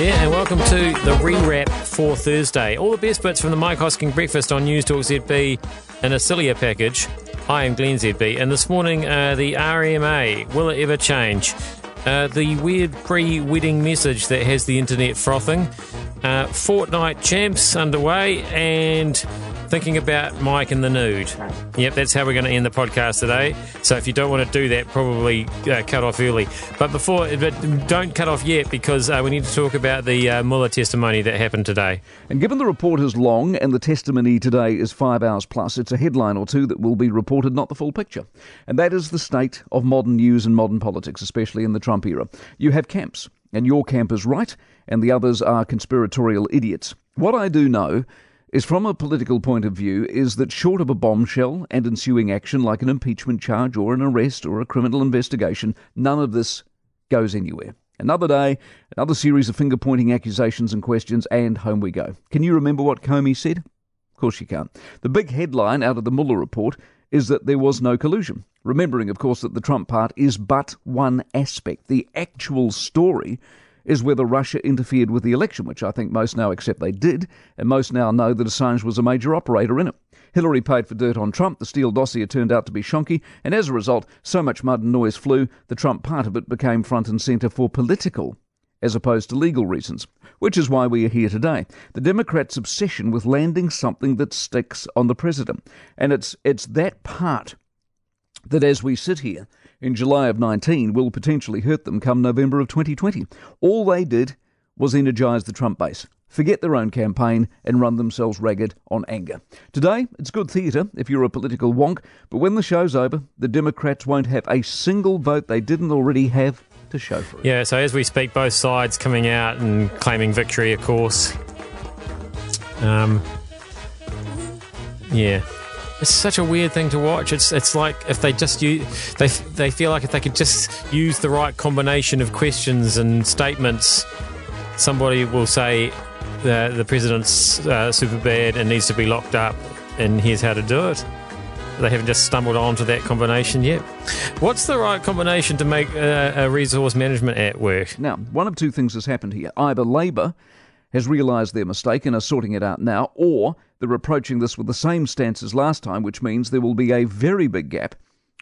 there, and welcome to the rewrap for Thursday. All the best bits from the Mike Hosking breakfast on News Talk ZB in a sillier package. Hi, I am Glenn ZB, and this morning, uh, the RMA will it ever change? Uh, the weird pre wedding message that has the internet frothing. Uh, Fortnite champs underway, and thinking about Mike in the nude. Yep, that's how we're going to end the podcast today. So if you don't want to do that, probably uh, cut off early. But before, but don't cut off yet because uh, we need to talk about the uh, Mueller testimony that happened today. And given the report is long and the testimony today is five hours plus, it's a headline or two that will be reported, not the full picture. And that is the state of modern news and modern politics, especially in the Trump era. You have camps, and your camp is right, and the others are conspiratorial idiots. What I do know is from a political point of view is that short of a bombshell and ensuing action like an impeachment charge or an arrest or a criminal investigation, none of this goes anywhere. Another day, another series of finger pointing accusations and questions, and home we go. Can you remember what Comey said? Of course you can't. The big headline out of the Mueller report is that there was no collusion. Remembering, of course, that the Trump part is but one aspect. The actual story is whether Russia interfered with the election, which I think most now accept they did, and most now know that Assange was a major operator in it. Hillary paid for dirt on Trump, the Steele dossier turned out to be shonky, and as a result, so much mud and noise flew, the Trump part of it became front and centre for political as opposed to legal reasons, which is why we are here today. The Democrats' obsession with landing something that sticks on the president. And it's, it's that part that as we sit here in July of 19 will potentially hurt them come November of 2020. All they did was energise the Trump base, forget their own campaign, and run themselves ragged on anger. Today, it's good theatre if you're a political wonk, but when the show's over, the Democrats won't have a single vote they didn't already have to show for it. Yeah, so as we speak, both sides coming out and claiming victory, of course. Um, yeah. It's such a weird thing to watch. It's it's like if they just use, they they feel like if they could just use the right combination of questions and statements, somebody will say the the president's uh, super bad and needs to be locked up, and here's how to do it. They haven't just stumbled onto that combination yet. What's the right combination to make a, resource management act work? Now, one of two things has happened here. Either Labour has realised their mistake and are sorting it out now, or they're approaching this with the same stance as last time, which means there will be a very big gap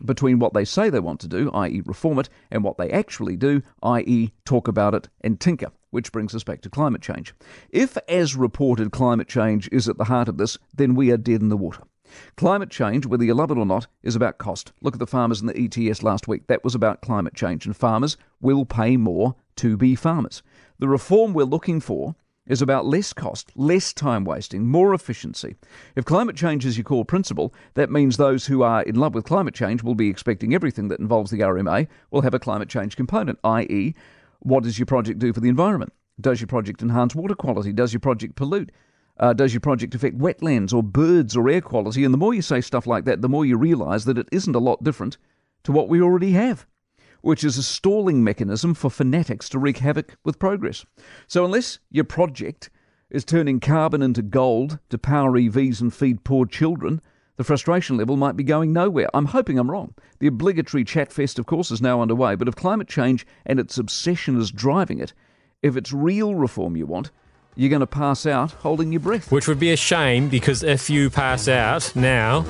between what they say they want to do, i.e., reform it, and what they actually do, i.e., talk about it and tinker. Which brings us back to climate change. If, as reported, climate change is at the heart of this, then we are dead in the water. Climate change, whether you love it or not, is about cost. Look at the farmers in the ETS last week. That was about climate change, and farmers will pay more to be farmers. The reform we're looking for is about less cost, less time wasting, more efficiency. If climate change is your core principle, that means those who are in love with climate change will be expecting everything that involves the RMA will have a climate change component, i.e., what does your project do for the environment? Does your project enhance water quality? Does your project pollute? Uh, does your project affect wetlands or birds or air quality? And the more you say stuff like that, the more you realise that it isn't a lot different to what we already have which is a stalling mechanism for fanatics to wreak havoc with progress. So, unless your project is turning carbon into gold to power EVs and feed poor children, the frustration level might be going nowhere. I'm hoping I'm wrong. The obligatory chat fest, of course, is now underway, but if climate change and its obsession is driving it, if it's real reform you want, you're going to pass out holding your breath. Which would be a shame because if you pass out now,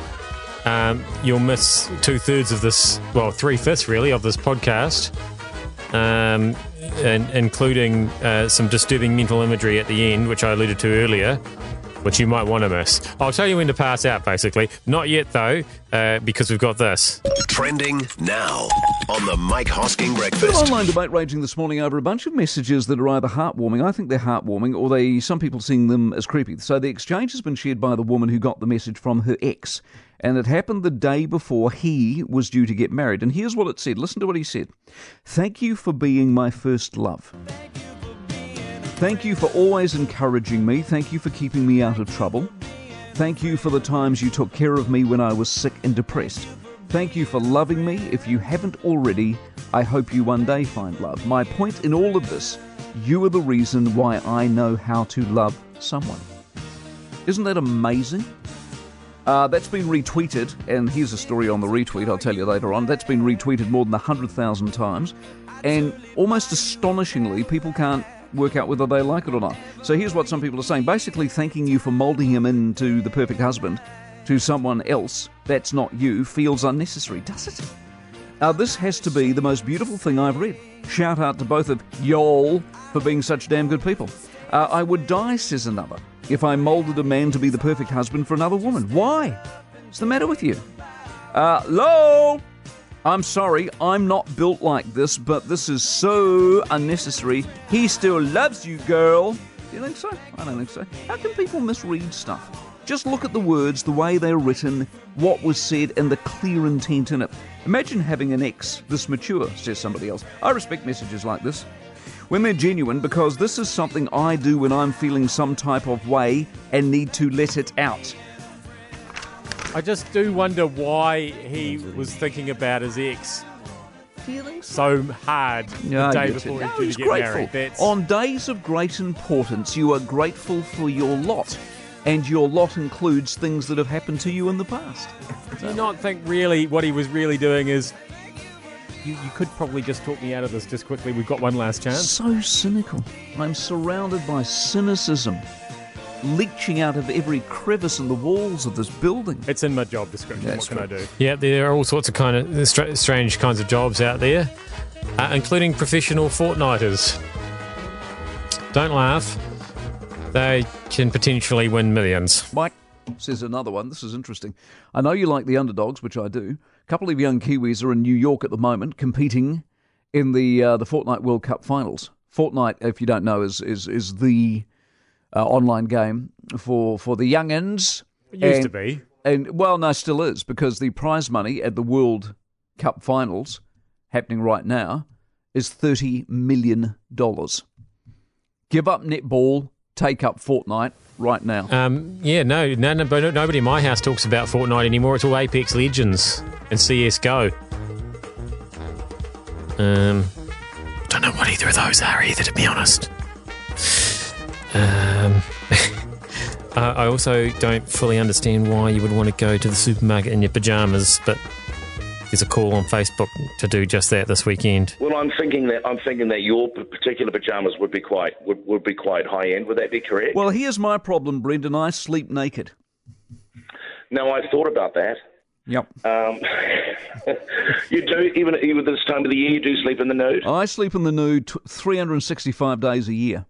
um, you'll miss two thirds of this, well, three fifths really, of this podcast, um, and, including uh, some disturbing mental imagery at the end, which I alluded to earlier, which you might want to miss. I'll tell you when to pass out, basically. Not yet, though, uh, because we've got this. Trending now on the Mike Hosking An Breakfast. online debate raging this morning over a bunch of messages that are either heartwarming, I think they're heartwarming, or they some people seeing them as creepy. So the exchange has been shared by the woman who got the message from her ex, and it happened the day before he was due to get married. And here's what it said. Listen to what he said. Thank you for being my first love. Thank you for always encouraging me. Thank you for keeping me out of trouble. Thank you for the times you took care of me when I was sick and depressed. Thank you for loving me. If you haven't already, I hope you one day find love. My point in all of this, you are the reason why I know how to love someone. Isn't that amazing? Uh, that's been retweeted, and here's a story on the retweet, I'll tell you later on. That's been retweeted more than 100,000 times, and almost astonishingly, people can't work out whether they like it or not. So here's what some people are saying basically, thanking you for moulding him into the perfect husband to someone else that's not you feels unnecessary, does it? Now, this has to be the most beautiful thing I've read. Shout out to both of y'all for being such damn good people. Uh, I would die, says another, if I moulded a man to be the perfect husband for another woman. Why? What's the matter with you? Uh, hello? I'm sorry, I'm not built like this, but this is so unnecessary. He still loves you, girl. Do you think so? I don't think so. How can people misread stuff? Just look at the words, the way they're written, what was said, and the clear intent in it. Imagine having an ex this mature, says somebody else. I respect messages like this. When they're genuine, because this is something I do when I'm feeling some type of way and need to let it out. I just do wonder why he was thinking about his ex Feelings? so hard Yeah, the I day get it. before No, he's due he's to get grateful. married. On days of great importance, you are grateful for your lot, and your lot includes things that have happened to you in the past. do you not think really what he was really doing is you, you could probably just talk me out of this just quickly. We've got one last chance. So cynical. I'm surrounded by cynicism, leaching out of every crevice in the walls of this building. It's in my job description. That's what can I do? Yeah, there are all sorts of kind of stra- strange kinds of jobs out there, uh, including professional fortniters. Don't laugh. They can potentially win millions. Mike says another one. This is interesting. I know you like the underdogs, which I do. A couple of young Kiwis are in New York at the moment, competing in the uh, the Fortnite World Cup finals. Fortnite, if you don't know, is is is the uh, online game for for the youngins. It used to And- be. and well, no, still is because the prize money at the World Cup finals happening right now is thirty million dollars. Give up netball, take up Fortnite right now. Um, yeah, no, no, no, but nobody in my house talks about Fortnite anymore. It's all Apex Legends and CS:GO. Um, don't know what either of those are either, to be honest. Um, I I also don't fully understand why you would want to go to the supermarket in your pajamas, but there's a call on Facebook to do just that this weekend. Well, I'm thinking that I'm thinking that your particular pajamas would be quite would, would be quite high end. Would that be correct? Well, here's my problem, Brendhan. I sleep naked. no, I thought about that. Yep. Um, you do even even this time of the year. You do sleep in the nude. I sleep in the nude 365 days a year.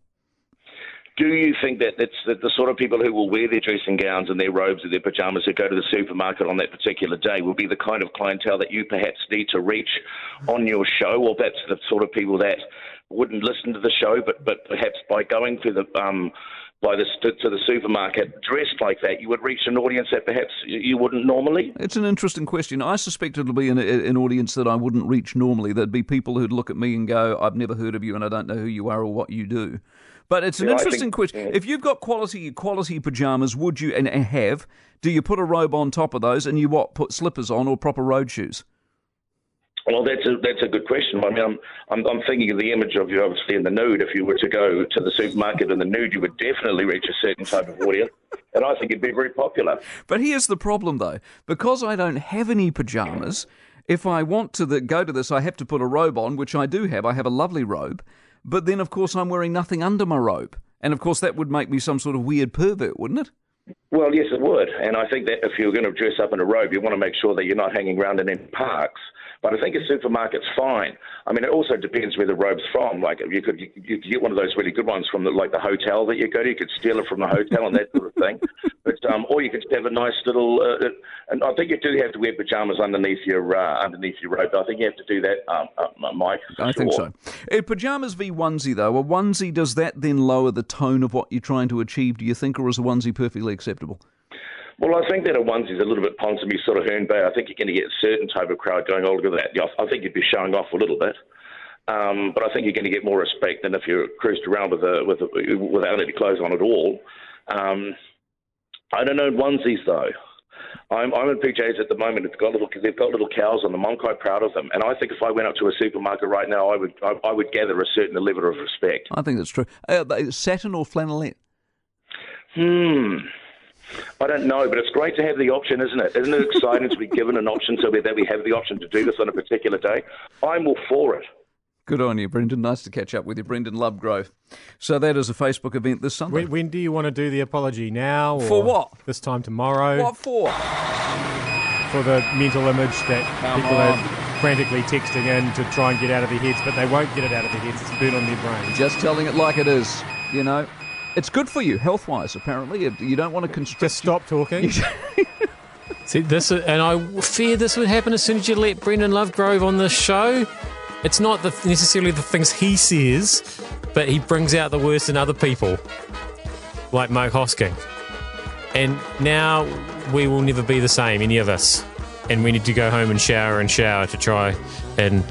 Do you think that that's that the sort of people who will wear their dressing gowns and their robes and their pajamas who go to the supermarket on that particular day will be the kind of clientele that you perhaps need to reach on your show, or perhaps the sort of people that wouldn't listen to the show, but but perhaps by going through the um, by the st- to the supermarket dressed like that, you would reach an audience that perhaps you wouldn't normally. It's an interesting question. I suspect it'll be an, an audience that I wouldn't reach normally. There'd be people who'd look at me and go, I've never heard of you and I don't know who you are or what you do. But it's an Yeah, interesting think- question. yeah. If you've got quality quality pajamas, would you and have? Do you put a robe on top of those and you what? Put slippers on or proper road shoes? Well, that's a that's a good question. I mean, I'm, I'm I'm thinking of the image of you obviously in the nude. If you were to go to the supermarket in the nude, you would definitely reach a certain type of audience, and I think it'd be very popular. But here's the problem, though. Because I don't have any pajamas, if I want to the, go to this, I have to put a robe on, which I do have. I have a lovely robe. But then, of course, I'm wearing nothing under my robe. And, of course, that would make me some sort of weird pervert, wouldn't it? Well, yes, it would, and I think that if you're going to dress up in a robe, you want to make sure that you're not hanging around in any parks. But I think a supermarket's fine. I mean, it also depends where the robe's from. Like, you could you, you could get one of those really good ones from the, like the hotel that you go to. You could steal it from the hotel and that sort of thing. But um, or you could have a nice little. Uh, and I think you do have to wear pajamas underneath your uh, underneath your robe. I think you have to do that, um, uh, Mike. I think so. Uh, pajamas v onesie, though. A onesie, does that then lower the tone of what you're trying to achieve, do you think, or is a onesie perfectly acceptable? Well, I think that a onesie is a little bit Ponsonby sort of Herne Bay. I think you're going to get a certain type of crowd going, oh, look at that. I think you'd be showing off a little bit. Um, but I think you're going to get more respect than if you're cruised around with a, with a, without any clothes on at all. Um, I don't know onesies though. I'm, I'm in PJs at the moment. They've got little they've got little cows on them. I'm quite proud of them, and I think if I went up to a supermarket right now, I would I, I would gather a certain level of respect. I think that's true. Uh, satin or flannelette? Hmm. I don't know, but it's great to have the option, isn't it? Isn't it exciting to be given an option so that we have the option to do this on a particular day? I'm all for it. Good on you, Brendhan. Nice to catch up with you, Brendhan Lovegrove. So that is a Facebook event this Sunday. When, when do you want to do the apology now? Or For what? This time tomorrow? What for? For the mental image that Come people on. are frantically texting in to try and get out of their heads, but they won't get it out of their heads. It's burnt on their brains. Just telling it like it is. You know, it's good for you health wise. Apparently, You- you don't want to constrict. Just stop talking. See this, and I fear this would happen as soon as you let Brendhan Lovegrove on the show. It's not the, necessarily the things he says, but he brings out the worst in other people, like Mike Hosking. And now we will never be the same, any of us. And we need to go home and shower and shower to try and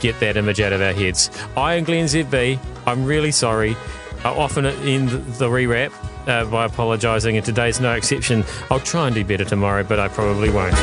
get that image out of our heads. I am Glenn ZB. I'm really sorry. I often end the rewrap uh, by apologising, and today's no exception. I'll try and do better tomorrow, but I probably won't.